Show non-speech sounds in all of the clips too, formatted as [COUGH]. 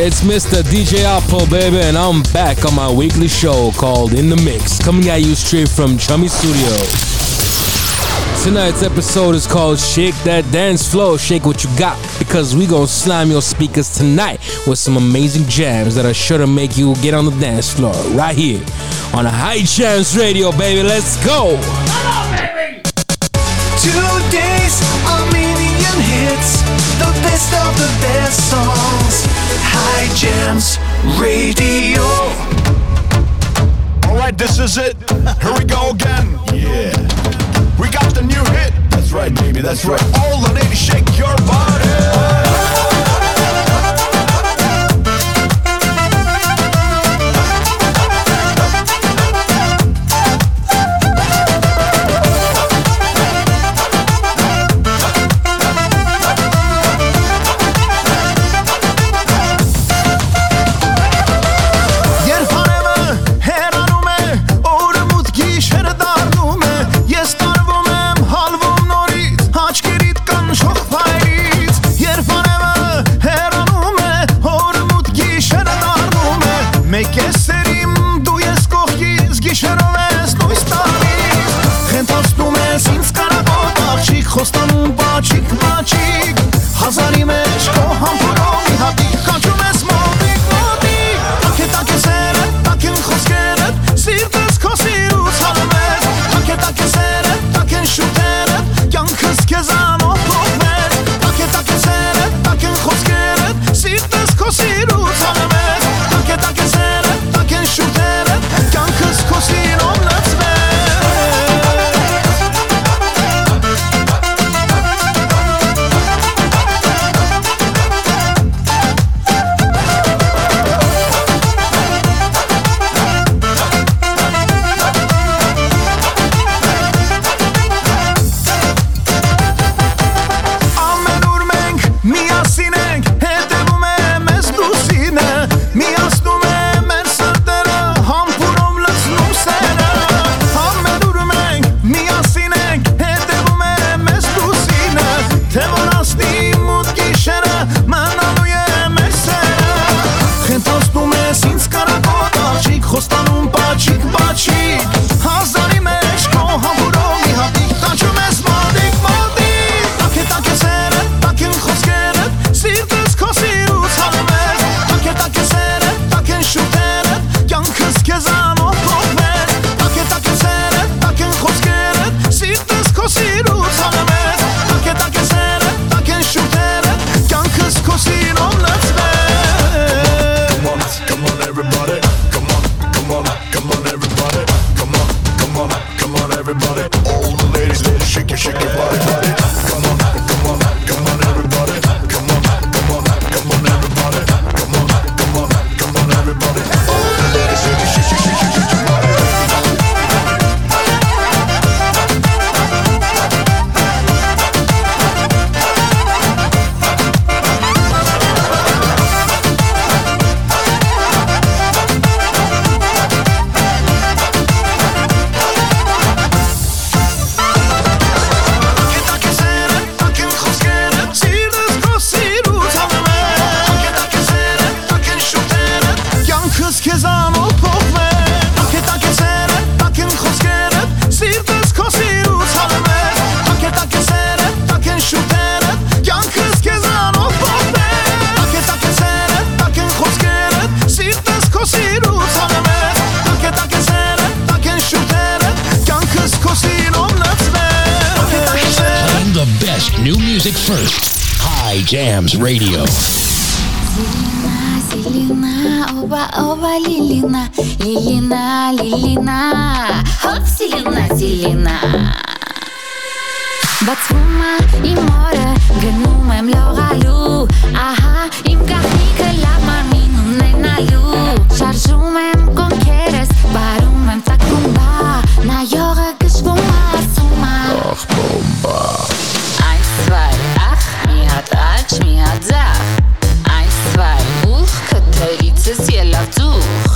It's Mr. DJ Apple, baby, and I'm back on my weekly show called In the Mix, coming at you straight from Chummy Studios. Tonight's episode is called Shake That Dance Floor, Shake What You Got, because we gonna slam your speakers tonight with some amazing jams that are sure to make you get on the dance floor right here on a High Jams Radio, baby. Let's go! Hello, baby! Two days, a million hits, the best of the best songs. By Jams Radio. Alright, this is it. Here we go again. Yeah. We got the new hit. That's right, baby, that's right. All the ladies, shake your body. Jams Radio. Селена, оба, оба, Лилина, Лилина, Лилина, хоп, Селена, Селена. Бацума и море, гъну мем льогалю, ага, им гахника ляма минум не налю. Шаржумем конкерес, барумем такумба, на йо This is too.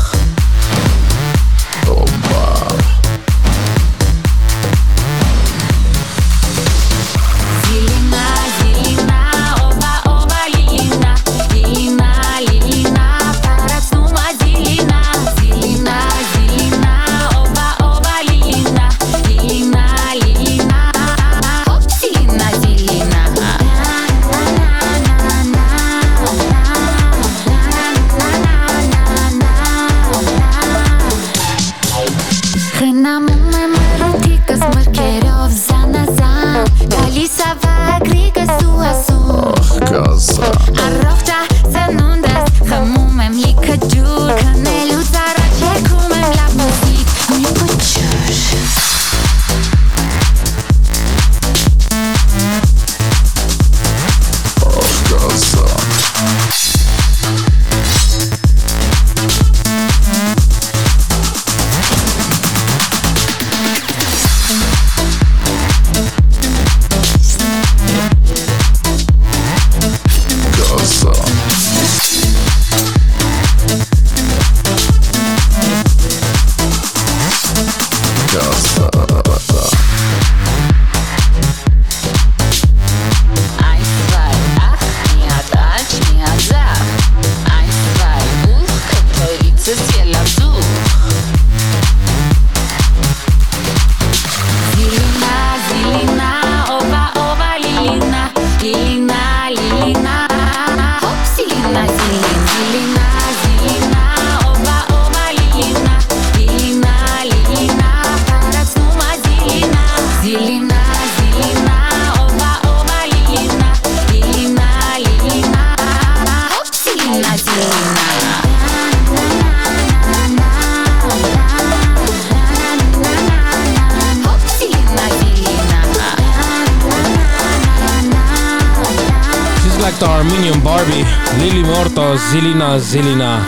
Zelina.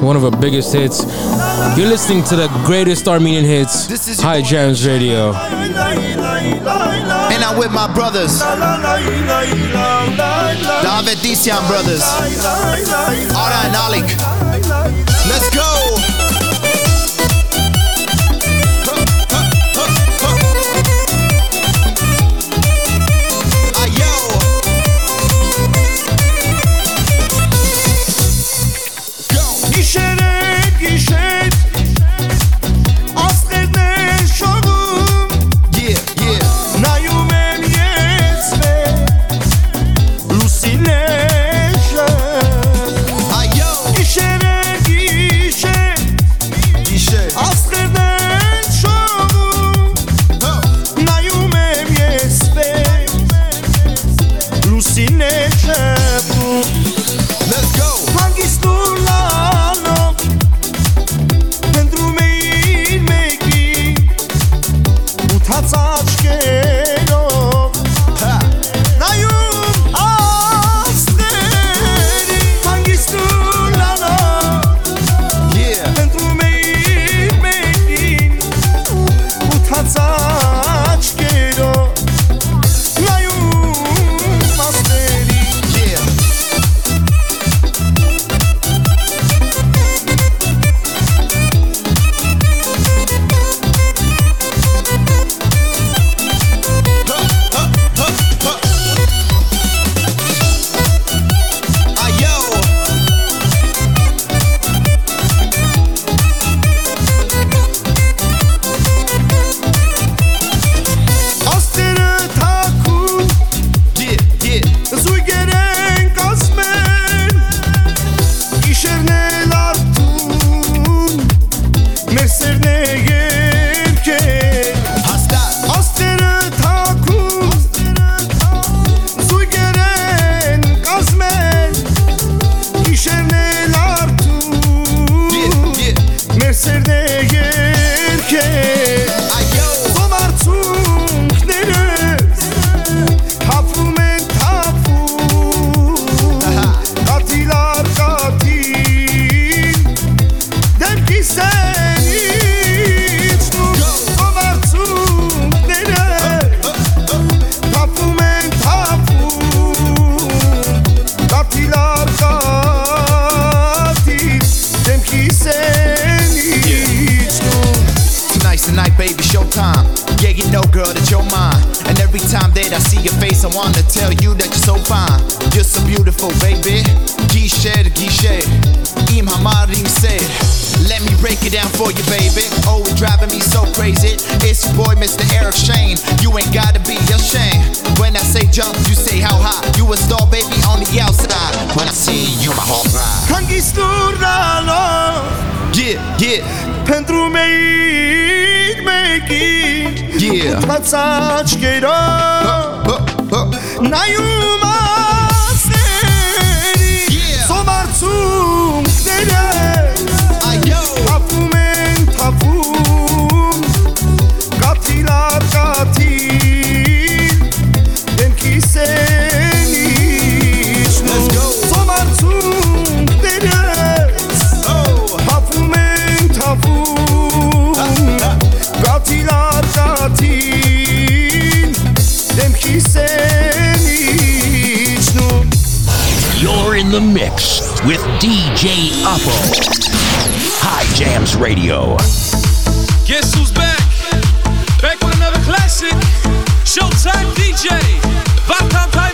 One of her biggest hits. You're listening to the greatest Armenian hits. This is High Jams Radio. And I'm with my brothers. David Disian brothers. Ara and Alik. saudade queiroz the mix with DJ Oppo. High Jams Radio. Guess who's back? Back with another classic. Showtime DJ. Vibe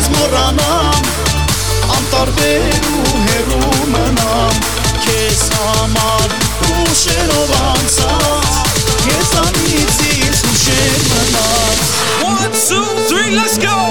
քեզ մոռանամ անտարբեր ու հեռու մնամ քեզ համար ուշերով անցած քեզ անից ինձ ուշեր մնաց 1 2 3 let's go!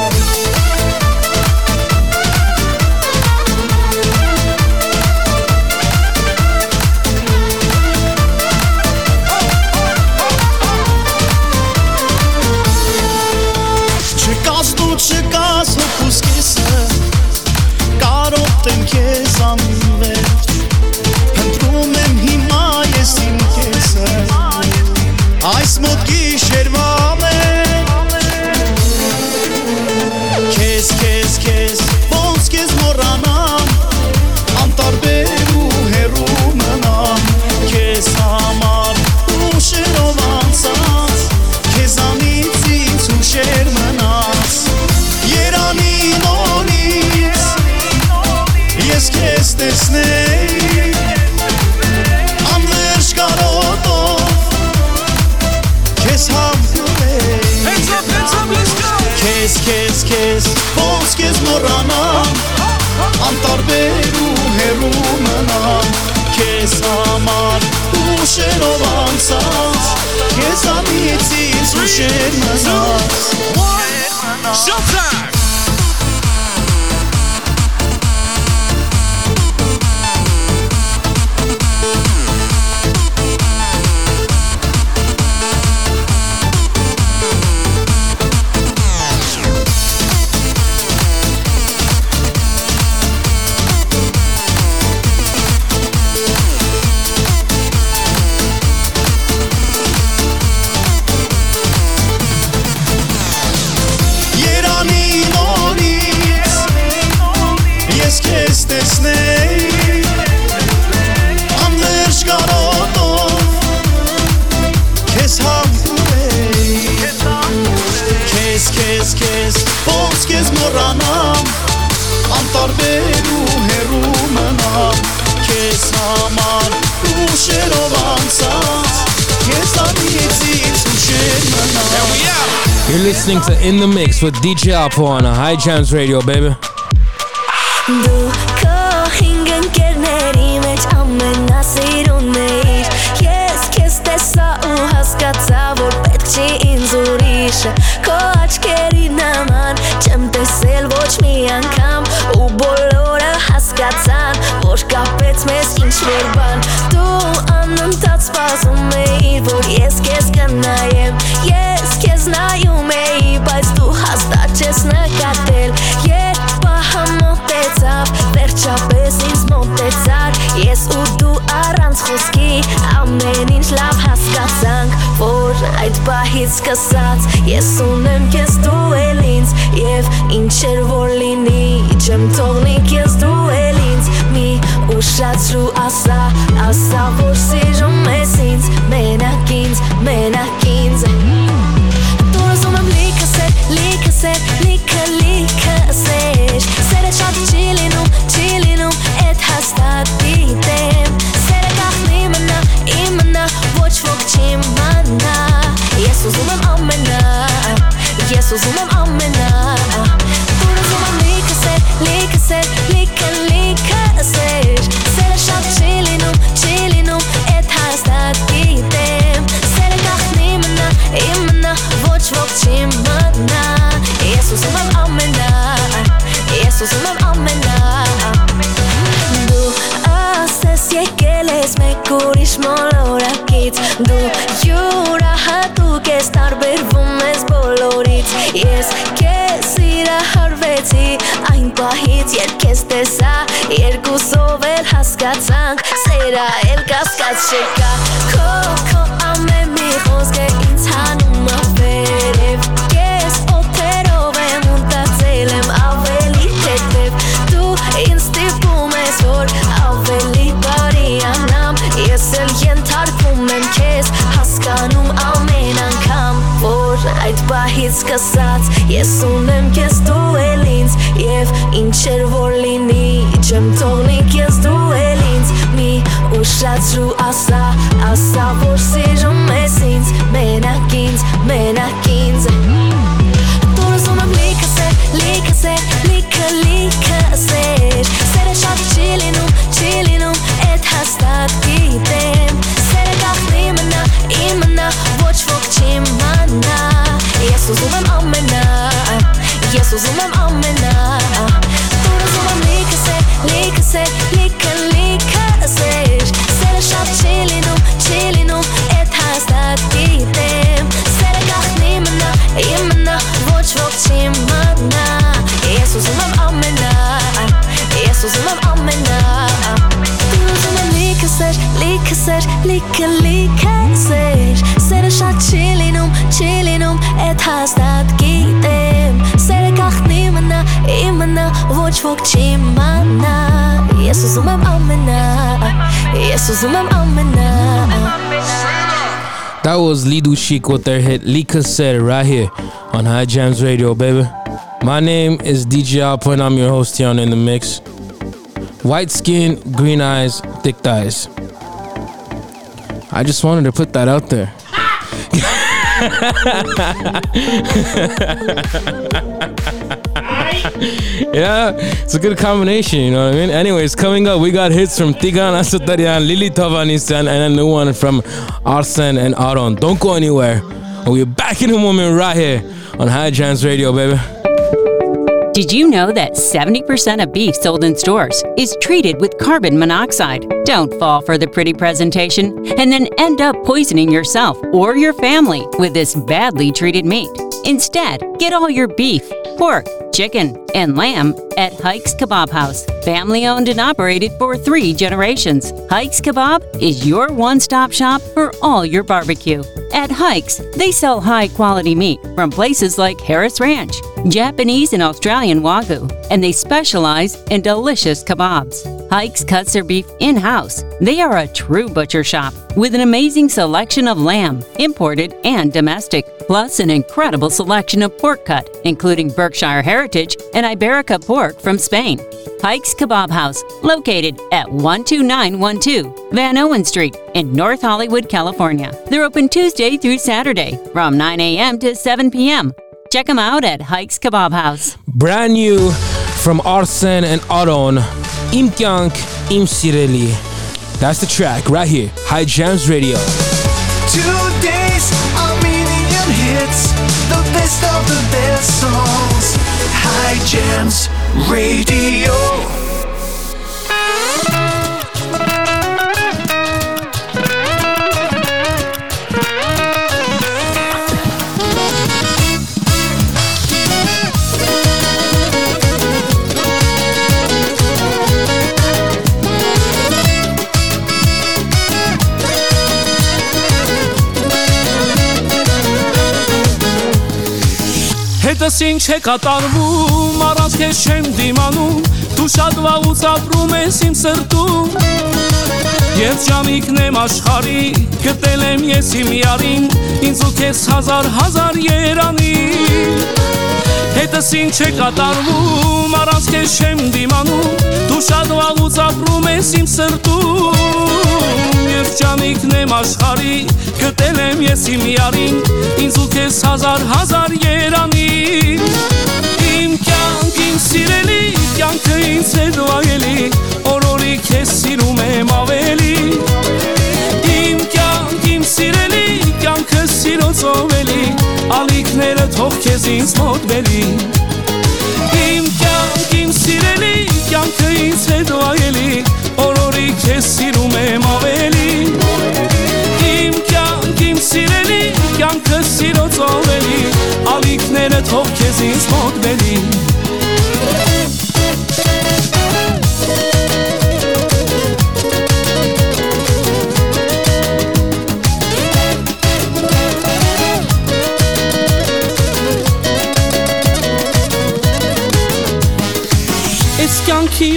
listening to In the Mix with DJ Apo on a High Jams Radio, baby. Դու քո հինգ ընկերների մեջ ամենասիրունն էիր Ես քեզ տեսա ու հասկացա, որ պետք չի ինձ ուրիշը Քո աչքերի նման չեմ տեսել ոչ մի անգամ Ու բոլորը հասկացան, որ կապեց մեզ ինչ-որ բան Դու անընդհատ սպասում էիր, որ ես քեզ Չկաց խոսքի ամեն ինչ լավ հասկացանք Որ այդ պահից սկսած ես ունեմ քեզ դու էլ ինձ Եվ ինչեր որ լինի չեմ թողնի քեզ դու էլ ինձ Մի ուշացրու ասա, ասա որ սիրում ես ինձ Մենակ ինձ, մենակ ինձ Դու ուզում եմ լիքը սեր, լիքը սեր, լիքը լիքը հաստատ գիտեմ Սերը գախնի մնա, իմնա, ոչ ոք չի մանա Ես ուզում եմ ամենա, ես ուզում եմ ամենա մոլորակից Դու յուրահատուկ ես տարբերվում ես բոլորից Ես քեզ սիրահարվեցի այն պահից երբ քեզ տեսա Երկուսով էլ հասկացանք սերա էլ կասկած չկա Քո պահից սկսած ես ունեմ քեզ դու էլ ինձ Եվ ինչեր որ լինի չեմ թողնի քեզ դու էլ ինձ Մի ուշացրու ասա, ասա որ սիրում ես ինձ Մենակ ինձ, մենակ ինձ Դու ուզում եմ լիքը սեր, լիքը սեր, լիքը լիքը սեր Սերը շատ չի լինում, չի լինում, էդ հաստատ գիտեմ Jezus umem omena ah. Jezus umem omena ah. остатки дым Сереках нимана, имана, вочвок чимана Есузумем амена, амена That was Lidu Chic with their hit Lika Said right here on High Jams Radio, baby. My name is DJ Alpin. I'm your host here on In The Mix. White skin, green eyes, thick thighs. I just wanted to put that out there. [LAUGHS] yeah, it's a good combination, you know what I mean? Anyways, coming up, we got hits from Tigran Asutarian, Lili Tavanistan, and a new one from Arsen and Aron. Don't go anywhere. We'll be back in a moment right here on High Jams Radio, baby. Did you know that 70% of beef sold in stores is treated with carbon monoxide? Don't fall for the pretty presentation and then end up poisoning yourself or your family with this badly treated meat. Instead, get all your beef, pork, chicken, and lamb at Hikes Kebab House. Family owned and operated for three generations. Hikes Kebab is your one stop shop for all your barbecue. At Hikes, they sell high quality meat from places like Harris Ranch, Japanese and Australian Wagyu, and they specialize in delicious kebabs. Hikes cuts their beef in house. They are a true butcher shop with an amazing selection of lamb, imported and domestic, plus an incredible selection of pork cut, including Berkshire Heritage and Ibérico pork from Spain. Hikes Kebab House, located at 12912 Vanowen Street in North Hollywood, California. They're open Tuesday through Saturday from 9 a.m. to 7 p.m. Check them out at Hikes Kebab House. Brand new from Arsen and Aron, Imkyank Imsireli. That's the track right here, High Jams Radio. A million hits, the best of the best songs. High Jams Radio. Ինչ է կատարվում, առանց քեզ չեմ դիմանում Դու շատ վաղուց ապրում ես իմ սրտում Եվ ճամիկն եմ աշխարի, գտել եմ ես իմ յարին Ինձ ու քեզ հազար հազար երանի Հետս ինչ է կատարվում, առանց քեզ չեմ դիմանում Դու շատ վաղուց ապրում ես իմ սրտում Եվ ճամիկն եմ աշխարի, գտել եմ ես իմ յարին Ինձ ու քեզ հազար հազար երանի Իմ կյանք, իմ սիրելի, կյանքը ինձ է դուայելի Օրորի քեզ սիրում եմ ավելի Իմ կյանք, սիրելի, կյանքը սիրոցով էլի Ալիքները թող քեզ ինձ մոտ բերի Իմ կյանք, իմ սիրելի, կյանքը ինձ է դուայելի Օրորի քեզ սիրում եմ ավելի Իմ կյանք, իմ սիրելի, կյանքը սիրոցով էլի Ալիքները թող քեզ ինձ մոտ բերի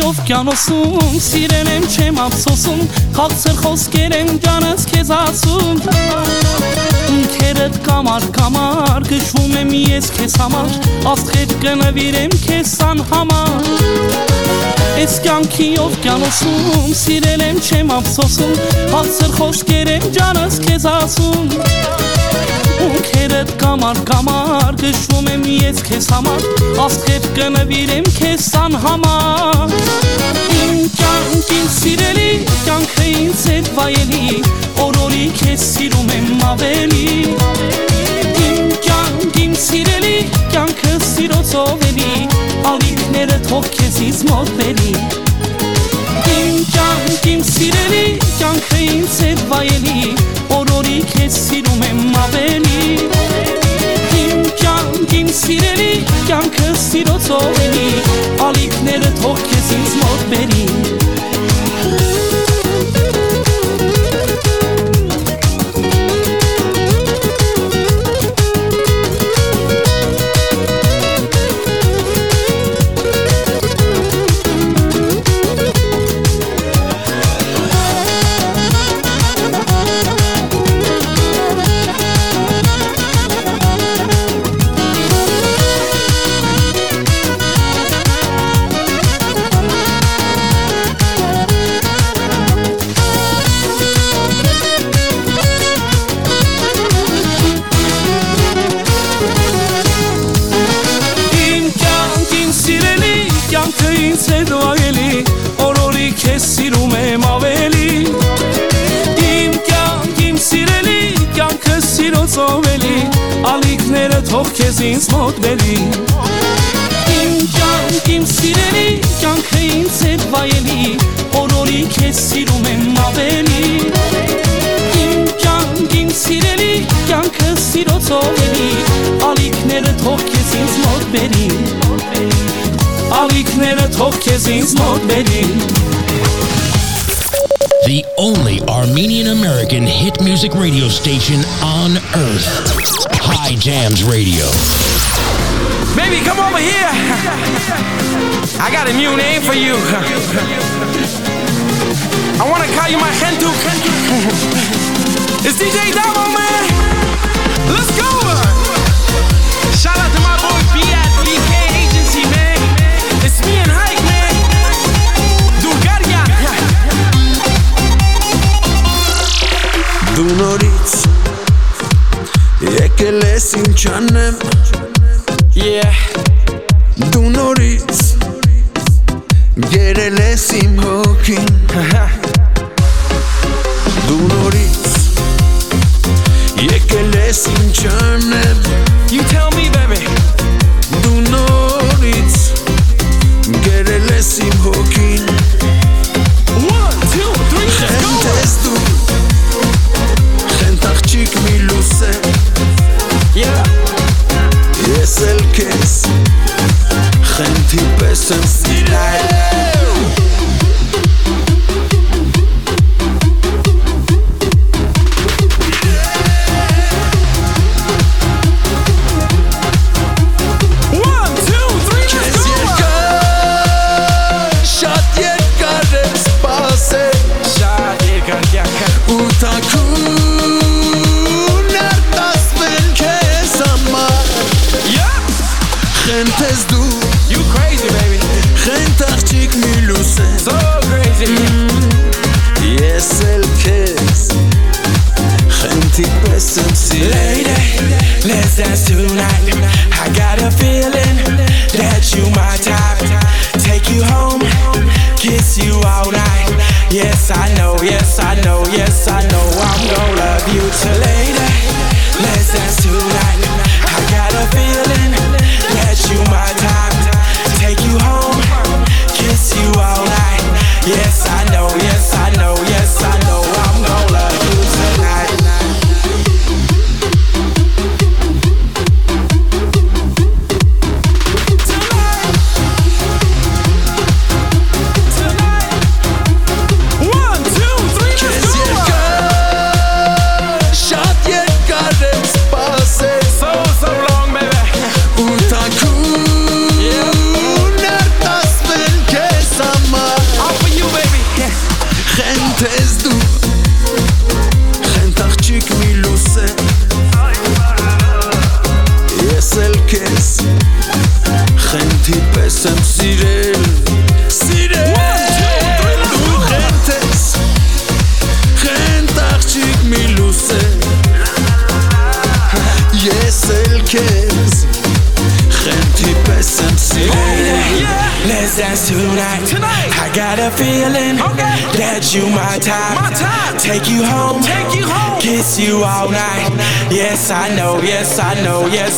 օվկիանոսում սիրել եմ չեմ ափսոսում Խաղցր խոսքեր եմ ջանս քեզ ասում Ինքերդ կամար կամար գժվում եմ ես քեզ համար Աստղեր կնվիրեմ քեզ անհամար Այս կյանքի օվկիանոսում սիրել եմ չեմ ափսոսում Խաղցր խոսքեր եմ ջանս քեզ ասում Ունքերդ կամար կամար գժվում եմ ես քեզ համար Աստղեր կնվիրեմ քեզ անհամար Իմ կյանք իմ սիրելի կյանքը ինձ է վայելի Օրորի քեզ սիրում եմ ավելի Իմ կյանք իմ սիրելի կյանքը սիրոցով էլի Ալիքները թող քեզից մոտ բերի Իմ կյանք իմ սիրելի կյանքը ինձ է վայելի Օրորի քեզ սիրում եմ ավելի սիրելի կյանքը սիրոցով էլի Ալիքները թող քեզից մոտ բերի Kim kim sireli Alik nere tok mod Alik nere tok mod The only Armenian American hit music radio station on earth. High Jams Radio. Baby, come over here. I got a new name for you. I wanna call you my Kentu It's DJ Damo, man. Let's go. Shout out to my boy B at BK Agency, man. It's me and Hike, man. Dugaria. Dunoric, e che le sin sincianem. Yeah. Դու նորից գերել ես իմ հոգին Դու նորից եկել ես ինչ անեմ some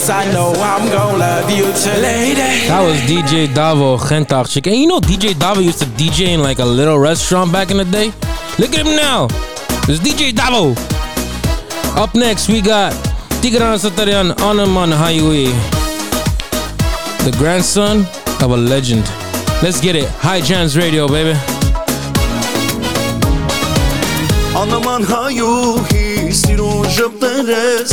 yes, I know I'm gonna love you till lady. That was DJ Davo, Gentak Chick. And you know DJ Davo used to DJ in like a little restaurant back in the day? Look at him now. It's DJ Davo. Up next, we got Tigran Satarian Anaman Highway. The grandson of a legend. Let's get it. High Jams Radio, baby. Anaman Highway. սիրուն ժպտեր ես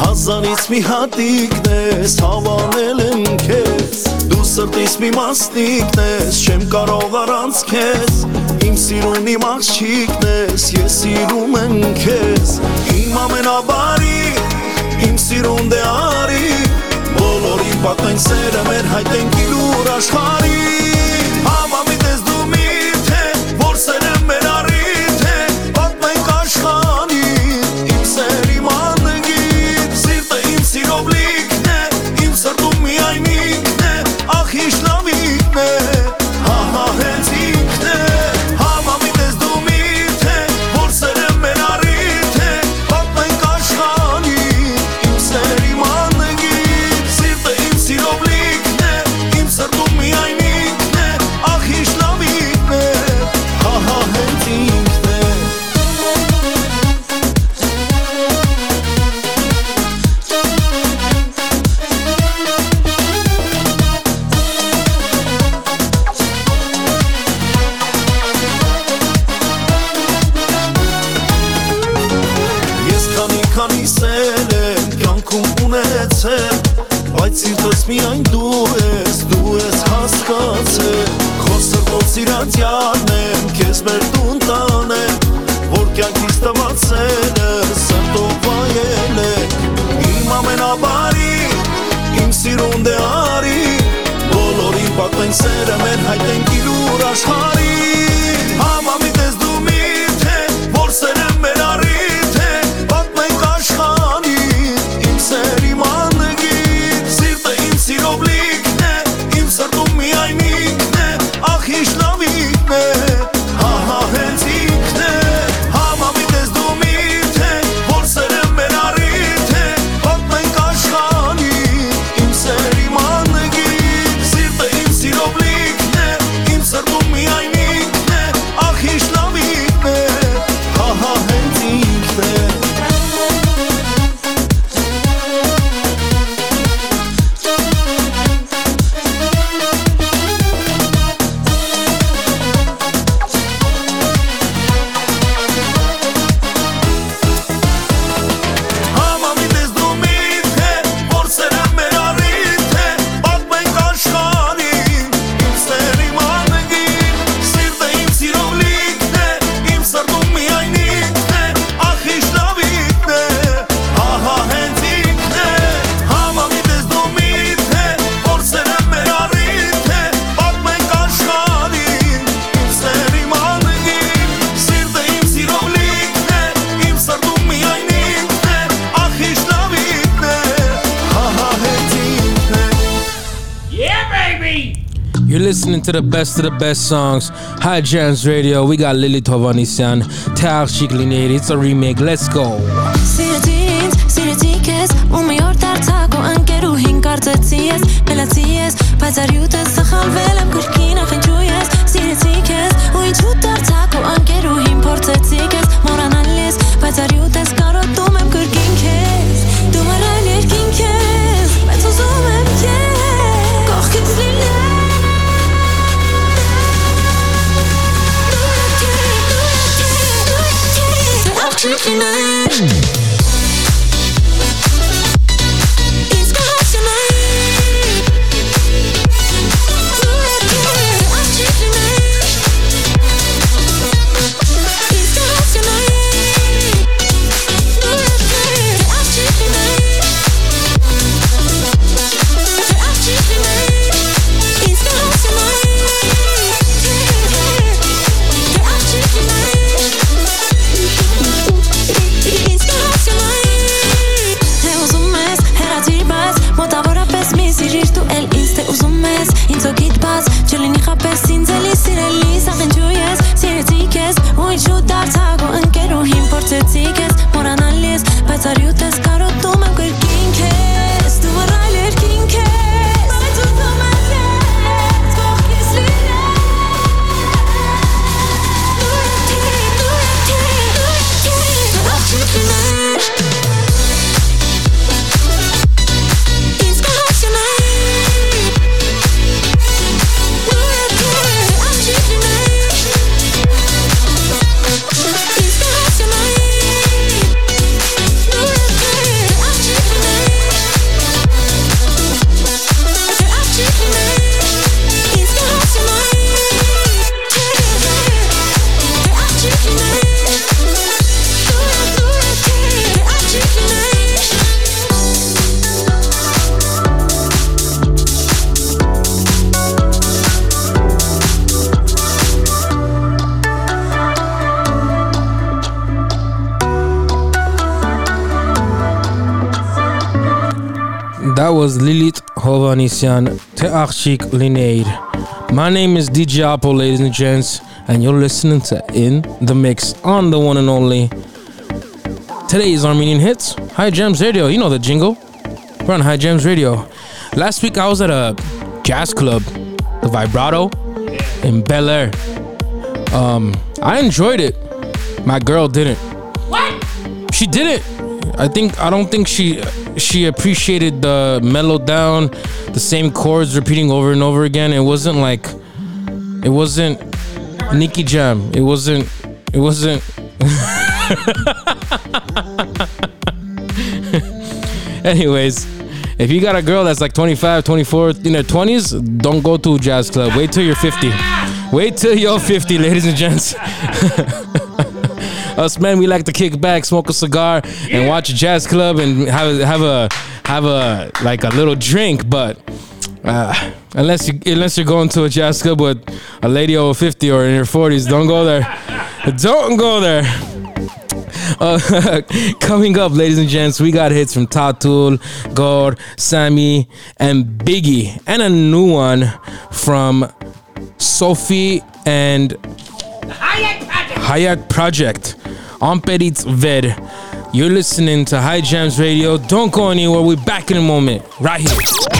Հազարից մի հատիկն ես Հավանել եմ քեզ Դու սրտից մի մասնիկն ես Չեմ կարող առանց քեզ Իմ սիրուն իմ աղջիկն ես Ես սիրում եմ քեզ Իմ ամենաբարի Իմ սիրուն դե արի Բոլորին պատենք սերը մեր հայտենք իլուր աշխարի Սերը մեր հայտ ենք իրուր աշխան to the best of the best songs. High Jams Radio. We got Lily Tovanisyan, Teach Chiklineri. It's a remake. Let's go. Was Lilith Hovanisyan Teachik Lineid. My name is DJ Apple, ladies and gents, and you're listening to In the Mix on the one and only. Today is Armenian Hits, High Jams Radio. You know the jingle. We're on High Jams Radio. Last week I was at a jazz club, the Vibrato, in Bel Air. Um, I enjoyed it. My girl didn't. What? She didn't. I think I don't think she she appreciated the mellow down, the same chords repeating over and over again. It wasn't like it wasn't Nicky Jam. It wasn't it wasn't [LAUGHS] Anyways, if you got a girl that's like 25, 24, in their 20s, don't go to a jazz club. Wait till you're 50. Wait till you're 50, ladies and gents. [LAUGHS] Us men, we like to kick back, smoke a cigar, and watch a jazz club and have have a have a like a little drink. But uh, unless you unless you're going to a jazz club with a lady over 50 or in her 40s, don't go there. Don't go there. Uh, [LAUGHS] coming up, ladies and gents, we got hits from Tatul, Gor, Sammy, and Biggie, and a new one from Sophie and Hayat Project. I'm Peritz Ved. You're listening to High Jams Radio. Don't go anywhere. We're back in a moment. Right here.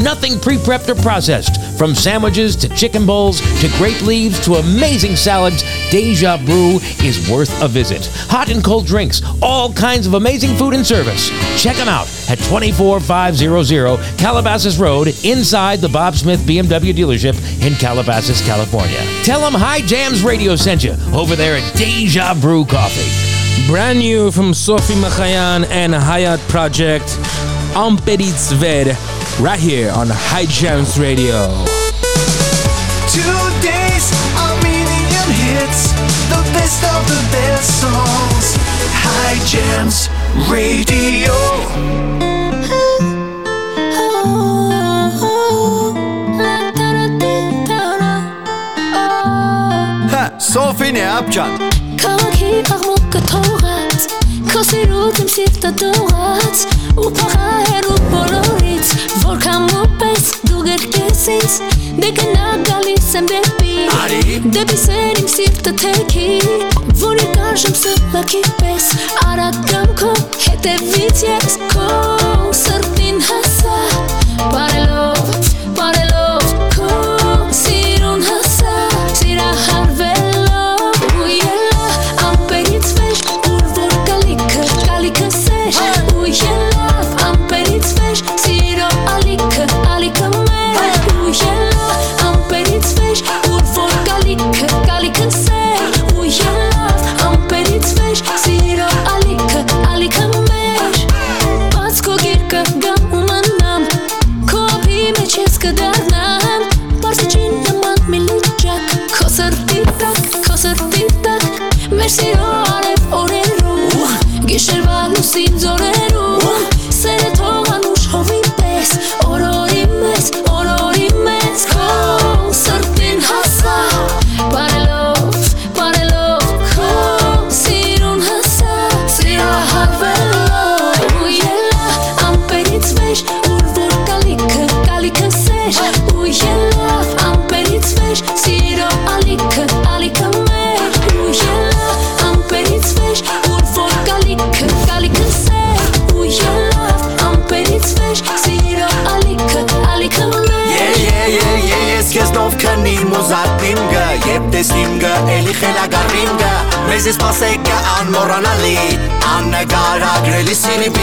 Nothing pre prepped or processed. From sandwiches to chicken bowls to grape leaves to amazing salads, Deja Brew is worth a visit. Hot and cold drinks, all kinds of amazing food and service. Check them out at 24500 Calabasas Road inside the Bob Smith BMW dealership in Calabasas, California. Tell them High Jams Radio sent you over there at Deja Brew Coffee. Brand new from Sophie Machayan and Hayat Project. I'm Peritz Ved, right here on High Jams Radio. Two days million hits, the best of the best songs. High Jams Radio. صوفي عبجان كراكي أغمق Որքան մոպես դու գրկես ինձ Դե գնա գալիս եմ դեպի Դեպի սեր իմ սիրտը թեքի Որ եկաշում սլպքի պես Արագ գամ քո հետևից ես քո see city.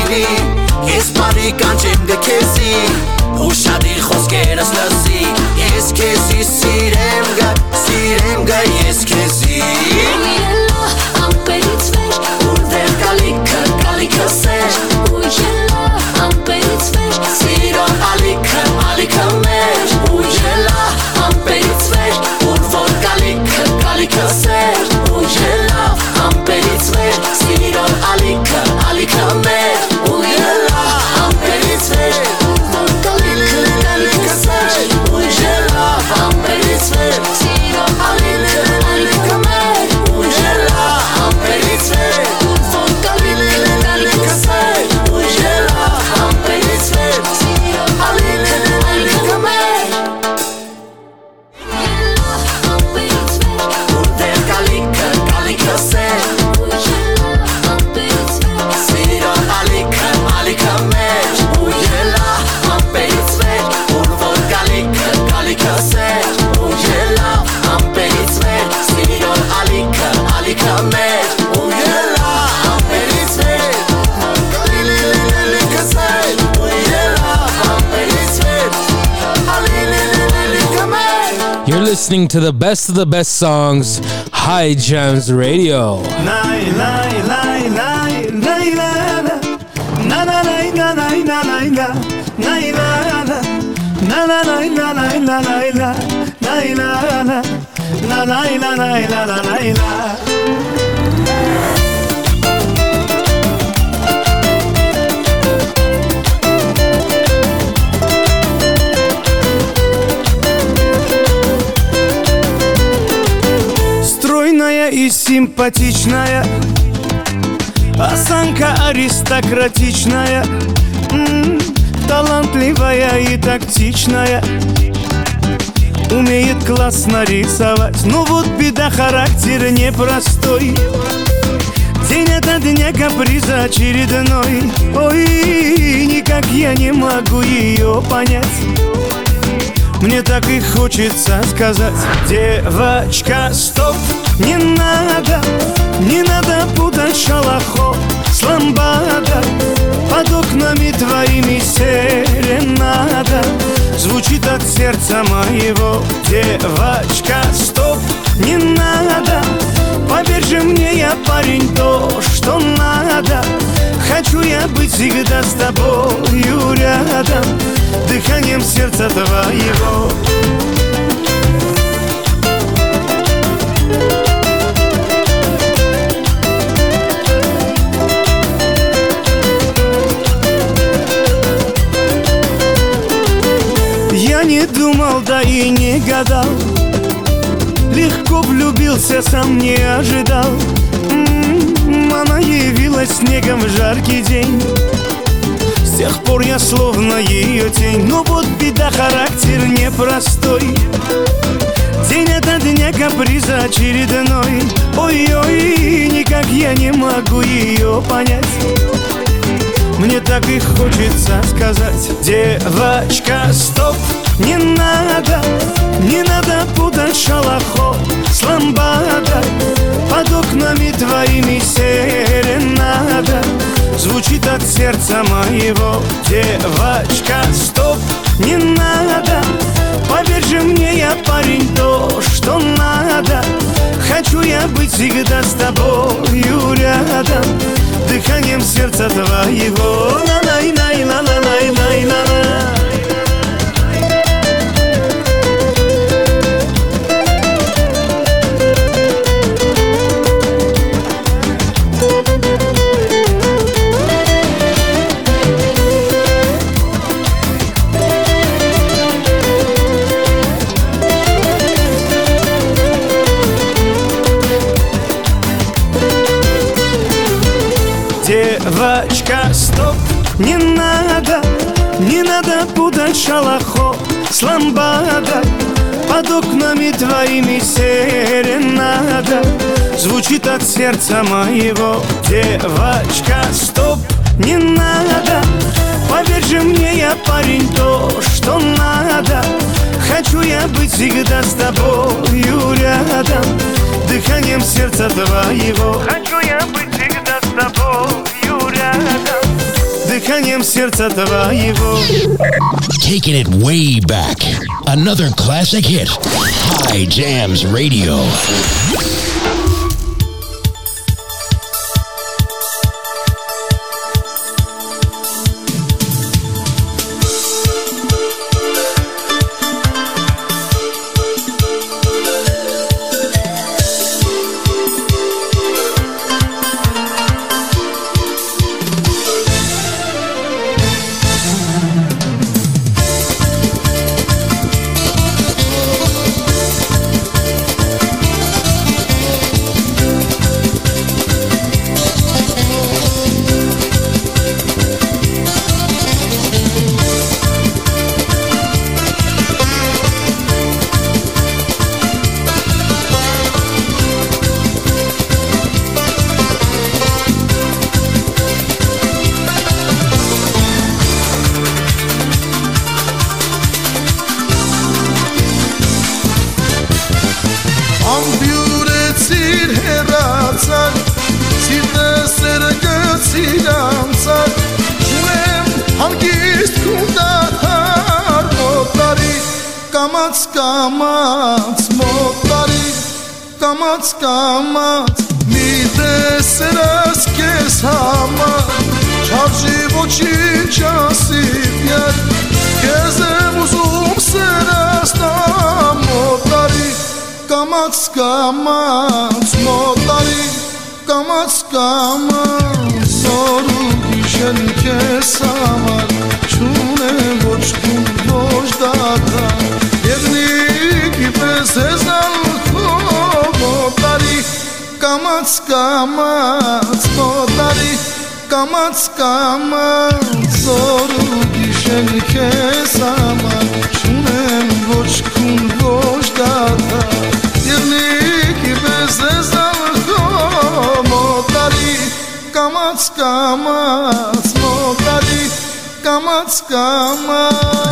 listening to the best of the best songs, High Jams Radio. И симпатичная. Осанка аристократичная м-м, Талантливая и тактичная. Умеет классно рисовать Ну вот беда, характер непростой. День ото дня каприза очередной. Ой, никак я не могу ее понять. Мне так и хочется сказать Девочка, стоп, не надо, не надо путать шалахо с ламбада Под окнами твоими серенада Звучит от сердца моего девочка. Стоп, не надо, поверь же мне, я парень то, что надо. Хочу я быть всегда с тобою рядом. Дыханием сердца твоего. Гадал. Легко влюбился, сам не ожидал. М-м, Она явилась снегом в жаркий день. С тех пор я словно ее тень. Но вот беда, характер непростой. День ото дня каприза очередной. Ой-ой, никак я не могу ее понять. Мне так и хочется сказать Девочка, стоп, не надо Не надо путать шалахо с ламбадой Под окнами твоими серенада Звучит от сердца моего Девочка, стоп, не надо Поверь же мне, я парень то, что надо. Хочу я быть всегда с тобою рядом. Дыханием сердца твоего. На най най твоими серенада Звучит от сердца моего Девочка, стоп, не надо. Поверь же мне, я парень то, что надо. Хочу я быть всегда с тобою рядом. Дыханием сердца твоего. Хочу я быть всегда с тобою рядом. Дыханием сердца твоего. Taking it way back. Another classic hit. High Jams Radio. կամած կամած մի տեսրաս կես համար չարժի ոչինչ ասիվ յար կեզ եմ ուզում սրաս մոտարի կամած կամած մոտարի կամած կամած սորու գիշեն կես համար չունեմ ոչ կում ոչ դատա Եվ նի գիպես ես կամած կամած մոտարի կամած կամած զորու գիշելի քեզ աման չունեմ ոչ քուն ոչ դատա երնիկի պես ես ալխո մոտարի կամած կամած մոտարի կամած կամած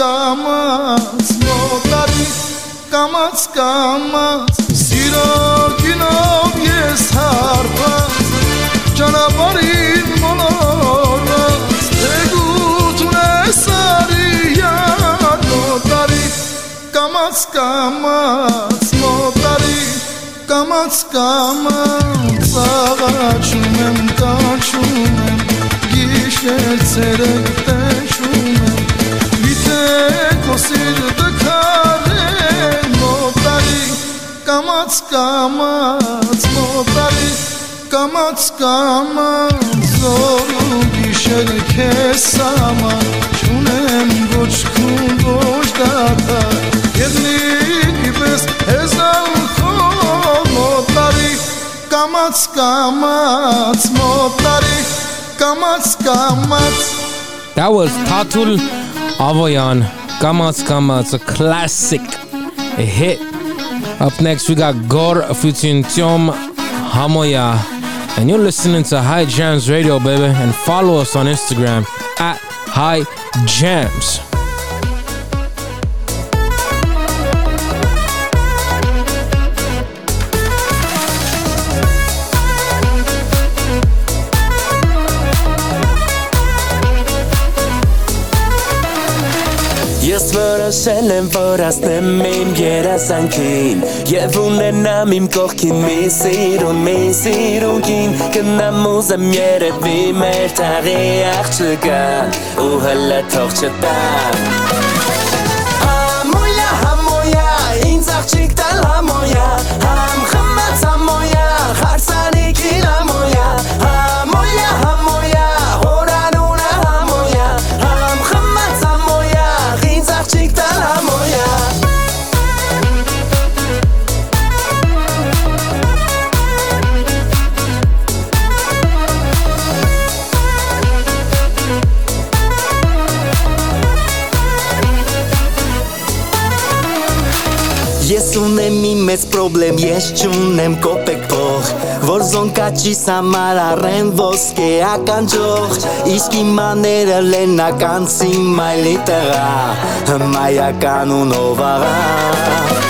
կամաց մոտարի կամաց կամաց սիրո կինով ես հարված ճանապարհին մոլորած թեգուտ ունես արիյան մոտարի կամաց կամաց մոտարի կամաց կամաց աղաչում եմ կանչում եմ գիշեր ցերեկ կամած կամած մոտալի կամած կամած զորու գիշեր քեզ աման չունեմ ոչ քուն ոչ դատա ելնի պես հեզալ քո մոտալի կամած կամած մոտալի կամած կամած That was Tatul Avoyan Kamats Kamats a classic a hit. Up next, we got Gor featuring Hamoya. And you're listening to High Jams Radio, baby. And follow us on Instagram at High Jams. Որոշել եմ, որ ասնեմ իմ երազանքին Եվ ունենամ իմ կողքին մի սիրուն, մի սիրուն կին Կնամ ուզեմ երևի մեր թաղի աղջկա Ու հլը թող չտամ Համոյա, համոյա, ինձ աղջիկ տալ համոյա մեծ պրոբլեմ, ես չունեմ կոպեկ փող Որ զոնկաչիս համար առեն ոսկե ականջող Իսկ իմ աները լենականցի մայլի տղա Հմայական ու նովաղա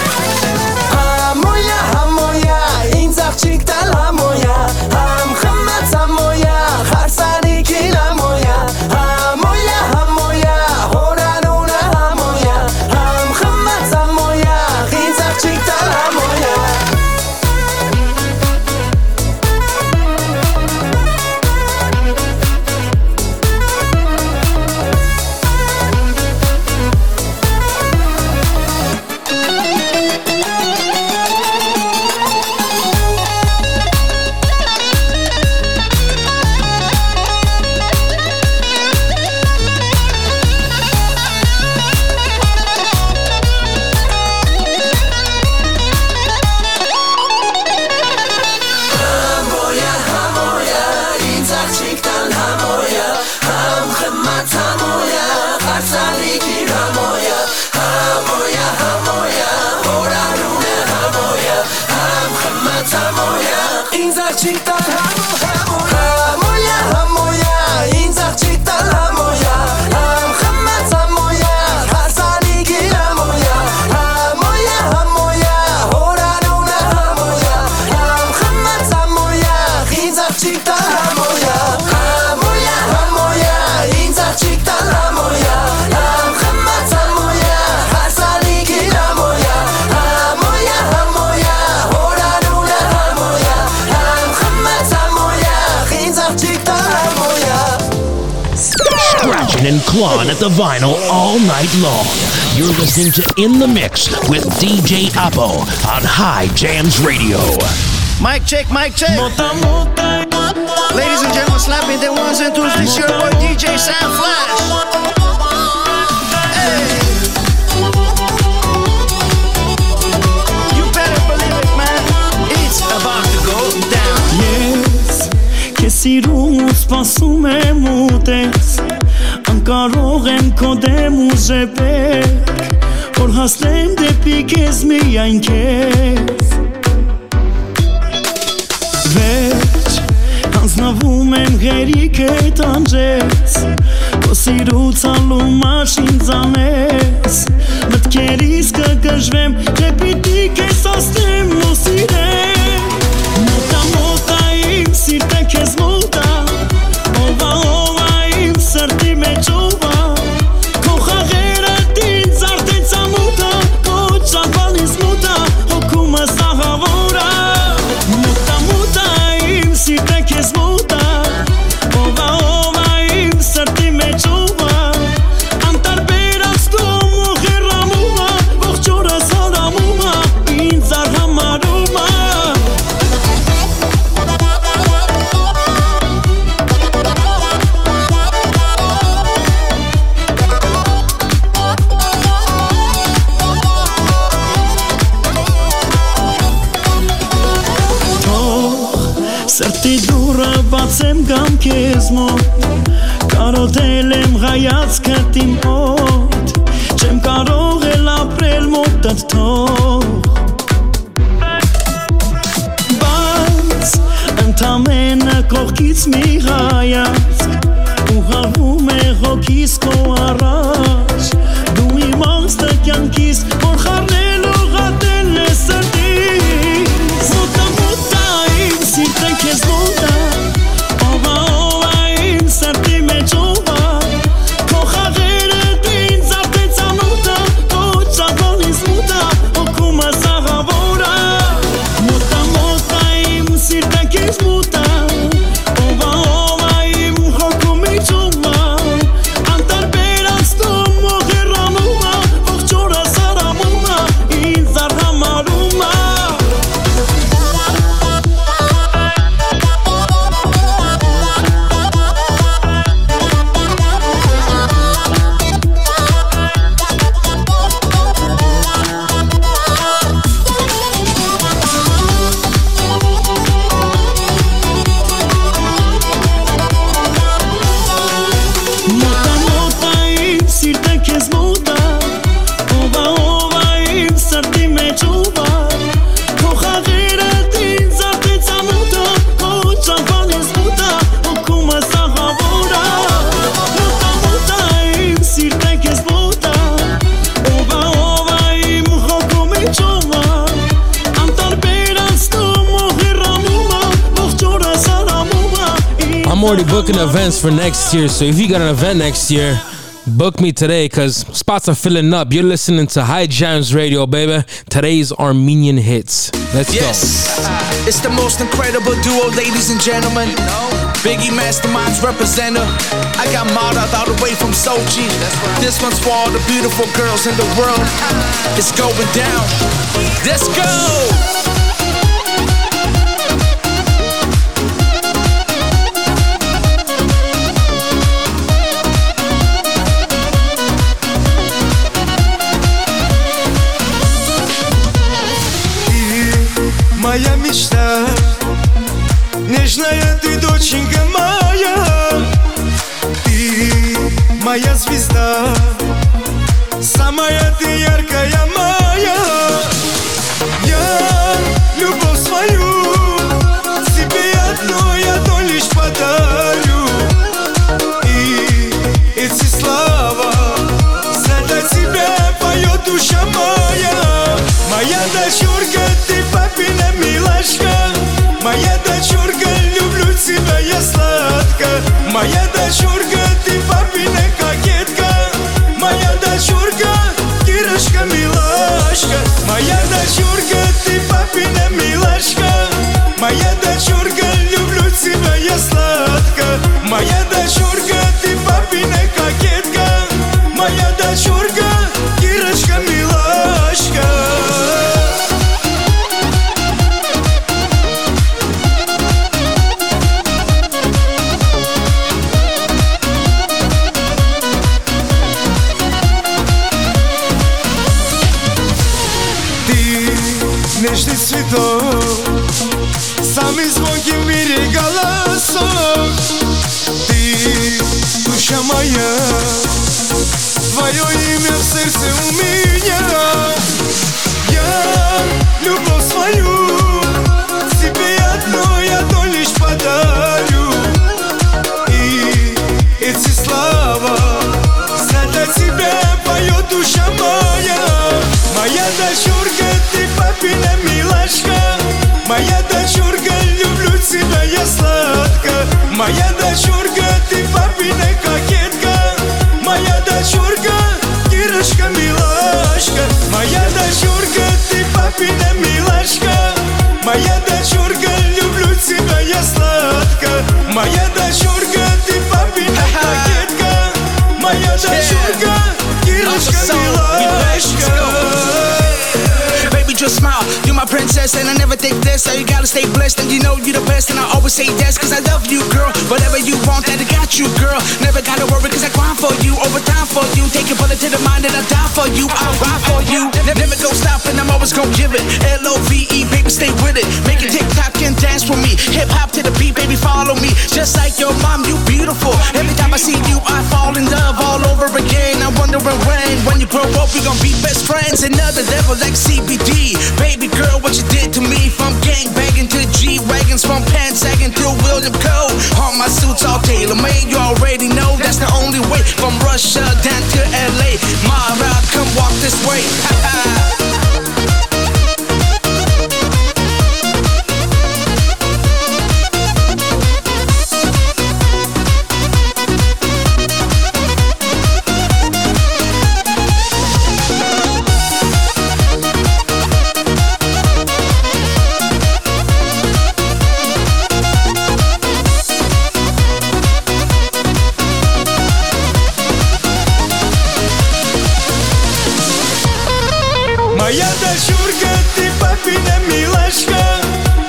clawing at the vinyl all night long. You're listening to In the Mix with DJ Apo on High Jams Radio. Mic check, mic check. Ladies and gentlemen, slapping the ones and twos. This your boy DJ Sam Flash. Hey. You better believe կարող եմ քո դեմ ուժեպել որ հասնեմ դեպի քեզ միայն քեզ Վերջ հանձնվում եմ գերիքդ անջես Քո սիրուց ալու մաշին զանես Մտքերիս կգժվեմ Չէ պիտի քեզ ասնեմ ու սիրեմ Մոտա մոտա իմ սիրտը քեզ մոտ already booking events for next year, so if you got an event next year, book me today because spots are filling up. You're listening to High Jams Radio, baby. Today's Armenian hits. Let's yes. go. It's the most incredible duo, ladies and gentlemen. Biggie Masterminds representer. I got modeled all the way from Sochi. This one's for all the beautiful girls in the world. It's going down. Let's go. моя мечта. Нежная ты, доченька моя. Ты моя звезда. Самая ты яркая моя. Я любовь свою Тебе одну я то лишь подарю. И эти слова За тебя поет душа моя. Моя дочурка ты ты папина кокетка Моя дочурка, Кирочка, милашка. Моя дочурка, ты папина милашка Моя дочурка, люблю тебя я сладко. Моя дочурка, ты папина кокетка Моя дочурка, Кирочка, милашка Just smile. You're my princess, and I never take this. So you gotta stay blessed, and you know you're the best. And I always say yes, cause I love you, girl. Whatever you want, that I got you, girl. Never gotta worry, cause I grind for you. Overtime for you. Take your bullet to the mind, and I die for you. I'll ride for you. Never, go stop, and I'm always gonna give it. L O V E, baby, stay with it. Make it tick tock and dance for me. Hip hop to the beat, baby, follow me. Just like your mom, you beautiful. Every time I see you, I fall in love all over again. I'm and When you grow up, we gon' be best friends. Another level like CBD. Baby girl, what you did to me? From gang banging to G wagons, from pants sagging to William Cole. All my suits all tailor made. You already know that's the only way. From Russia down to LA, my ride, come walk this way. Ha [LAUGHS] ha.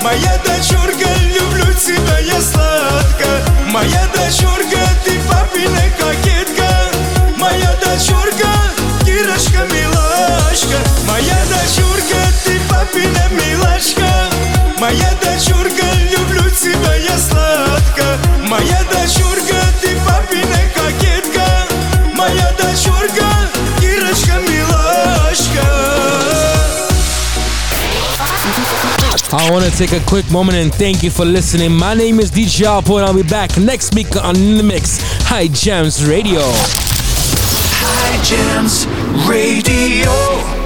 моя дочь. I want to take a quick moment and thank you for listening. My name is DJ Alpo and I'll be back next week on the Mix High Jams Radio. High Jams Radio.